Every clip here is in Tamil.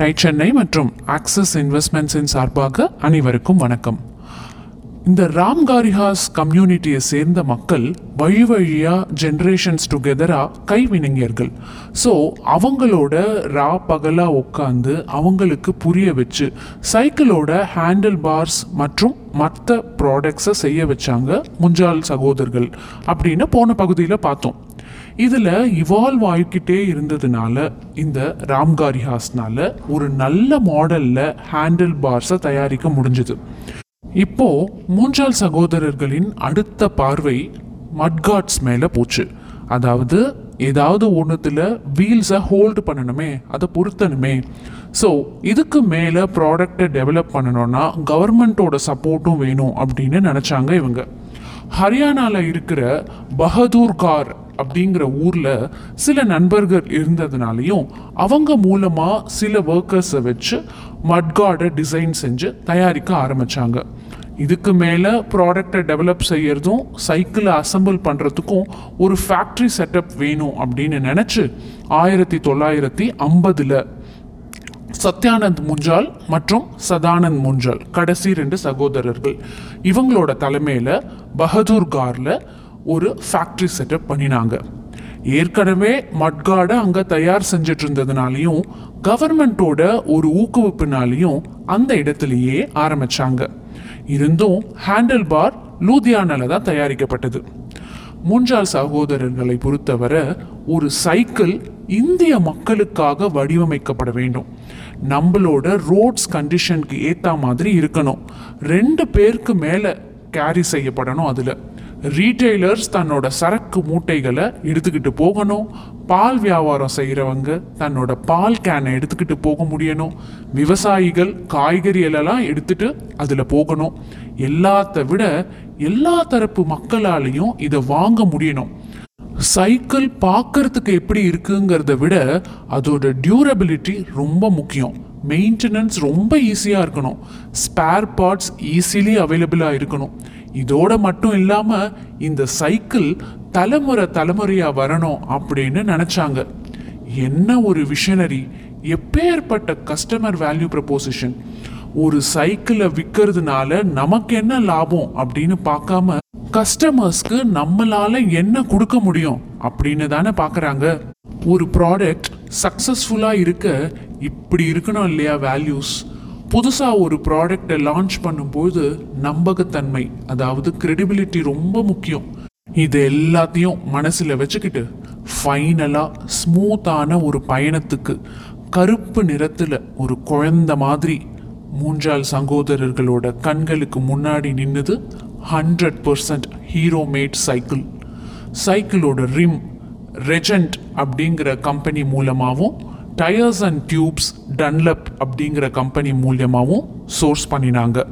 டை சென்னை மற்றும் ஆக்சிஸ் இன்வெஸ்ட்மெண்ட்ஸின் சார்பாக அனைவருக்கும் வணக்கம். இந்த ராம் காரிஹாஸ் கம்யூனிட்டியை சேர்ந்த மக்கள் வழி வழியாக ஜென்ரேஷன்ஸ் டுகெதராக கைவினைஞர்கள். ஸோ அவங்களோட ரா பகலாக உட்காந்து அவங்களுக்கு புரிய வச்சு சைக்கிளோட ஹேண்டில் பார்ஸ் மற்றும் மற்ற ப்ராடக்ட்ஸை செய்ய வச்சாங்க முஞ்சால் சகோதரர்கள். அப்படின்னு போன பகுதியில் பார்த்தோம். இதில் இவால்வ் ஆகிக்கிட்டே இருந்ததுனால இந்த ராம்காரிஹாஸ்னால ஒரு நல்ல மாடலில் ஹேண்டில் பார்ஸை தயாரிக்க முடிஞ்சுது. இப்போ மூன்றால் சகோதரர்களின் அடுத்த பார்வை மட்காட்ஸ் மேலே போச்சு. அதாவது ஏதாவது ஒன்றுத்தில் வீல்ஸை ஹோல்டு பண்ணணுமே அதை பொருத்தணுமே. ஸோ இதுக்கு மேலே ப்ராடக்டை டெவலப் பண்ணணும்னா கவர்மெண்ட்டோட சப்போர்ட்டும் வேணும் அப்படின்னு நினச்சாங்க இவங்க. ஹரியானாவில் இருக்கிற பஹதூர்கார் அப்படிங்கிற ஊரில் சில நண்பர்கள் இருந்ததுனாலையும் அவங்க மூலமாக சில ஒர்க்கர்ஸை வச்சு மட்கார்டை டிசைன் செஞ்சு தயாரிக்க ஆரம்பித்தாங்க இதுக்கு மேலே ப்ராடக்டை டெவலப் செய்கிறதும் சைக்கிளை அசம்பிள் பண்ணுறதுக்கும் ஒரு ஃபேக்ட்ரி செட்டப் வேணும் அப்படின்னு நினச்சி ஆயிரத்தி தொள்ளாயிரத்தி ஐம்பதில் சத்யானந்த் முஞ்சால் மற்றும் சதானந்த் முஞ்சால் கடைசி ரெண்டு சகோதரர்கள் இவங்களோட தலைமையில் பகதூர் காரில் ஒரு ஃபேக்ட்ரி செட்டப் பண்ணினாங்க. ஏற்கனவே மட்காடை அங்கே தயார் செஞ்சுட்டு இருந்ததுனாலையும் கவர்மெண்ட்டோட ஒரு ஊக்குவிப்புனாலையும் அந்த இடத்துலையே ஆரம்பித்தாங்க இருந்தும் ஹேண்டில் பார் லூதியானால தான் தயாரிக்கப்பட்டது. மூன்றால் சகோதரர்களை பொறுத்தவரை ஒரு சைக்கிள் இந்திய மக்களுக்காக வடிவமைக்கப்பட வேண்டும். நம்மளோட ரோட்ஸ் கண்டிஷனுக்கு ஏற்ற மாதிரி இருக்கணும். ரெண்டு பேருக்கு மேலே கேரி செய்யப்படணும் அதில். ரீட்டைலர்ஸ் தன்னோட சரக்கு மூட்டைகளை எடுத்துக்கிட்டு போகணும். பால் வியாபாரம் செய்கிறவங்க தன்னோட பால் கேனை எடுத்துக்கிட்டு போக முடியணும். விவசாயிகள் காய்கறிகளெல்லாம் எடுத்துட்டு அதில் போகணும். எல்லாத்த விட எல்லா தரப்பு மக்களாலையும் இதை வாங்க முடியணும். சைக்கிள் பார்க்கறதுக்கு எப்படி இருக்குங்கிறத விட அதோட டியூரபிலிட்டி ரொம்ப முக்கியம். மெயின்டெனன்ஸ் ரொம்ப ஈஸியாக இருக்கணும். ஸ்பேர் பார்ட்ஸ் ஈஸிலி அவைலபிளாக இருக்கணும். இதோட மட்டும் இல்லாமல் இந்த சைக்கிள் தலைமுறை தலைமுறையாக வரணும் அப்படின்னு நினச்சாங்க. என்ன ஒரு விஷனரி எப்பேற்பட்ட கஸ்டமர் வேல்யூ ப்ரப்போசிஷன் ஒரு சைக்கிளை விற்கிறதுனால நமக்கு என்ன லாபம் அப்படின்னு பார்க்காம கஸ்டமர்ஸ்க்கு நம்மளால என்ன கொடுக்க முடியும் அப்படின்னு தானே பார்க்குறாங்க. ஒரு ப்ராடக்ட் சக்ஸஸ்ஃபுல்லாக இருக்க இப்படி இருக்கணும் இல்லையா வேல்யூஸ் புதுசாக ஒரு ப்ராடக்டை லான்ச் பண்ணும்போது நம்பகத்தன்மை அதாவது கிரெடிபிலிட்டி ரொம்ப முக்கியம். இது எல்லாத்தையும் மனசில் வச்சுக்கிட்டு ஃபைனலாக ஸ்மூத்தான ஒரு பயணத்துக்கு கருப்பு நிறத்தில் ஒரு குழந்த மாதிரி மூன்றால் சகோதரர்களோட கண்களுக்கு முன்னாடி நின்றுது hundred percent Hero made cycle சைக்கிளோட rim Regent அப்படிங்கிற கம்பெனி மூலமாகவும் டயர்ஸ் அண்ட் டியூப்ஸ் டன்லப் அப்படிங்கிற கம்பெனி மூலியமாகவும் சோர்ஸ் பண்ணினாங்க.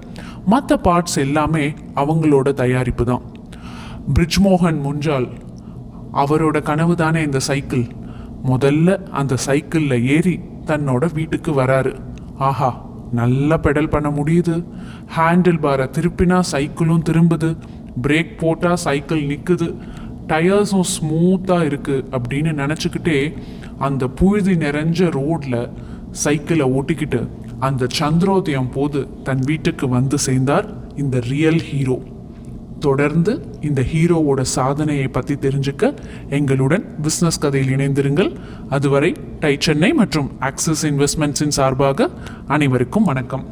மற்ற பார்ட்ஸ் எல்லாமே அவங்களோட தயாரிப்பு தான். பிரிட்ஜ்மோகன் முஞ்சால் அவரோட கனவு தானே இந்த சைக்கிள் முதல்ல அந்த சைக்கிளில் ஏறி தன்னோட வீட்டுக்கு வராரு. ஆஹா நல்லா பெடல் பண்ண முடியுது. ஹேண்டில் பாரை திருப்பினா சைக்கிளும் திரும்புது. பிரேக் போட்டால் சைக்கிள் நிற்குது டயர்ஸும் ஸ்மூத்தாக இருக்குது அப்படின்னு நினச்சிக்கிட்டே அந்த புழுதி நிறைஞ்ச ரோட்ல சைக்கிளை ஓட்டிக்கிட்டு அந்த சந்திரோதயம் போது தன் வீட்டுக்கு வந்து சேர்ந்தார் இந்த ரியல் ஹீரோ தொடர்ந்து இந்த ஹீரோவோட சாதனையை பற்றி தெரிஞ்சுக்க எங்களுடன் பிஸ்னஸ் கதையில் இணைந்திருங்கள். அதுவரை டை சென்னை மற்றும் ஆக்சிஸ் இன்வெஸ்ட்மெண்ட்ஸின் சார்பாக அனைவருக்கும் வணக்கம்.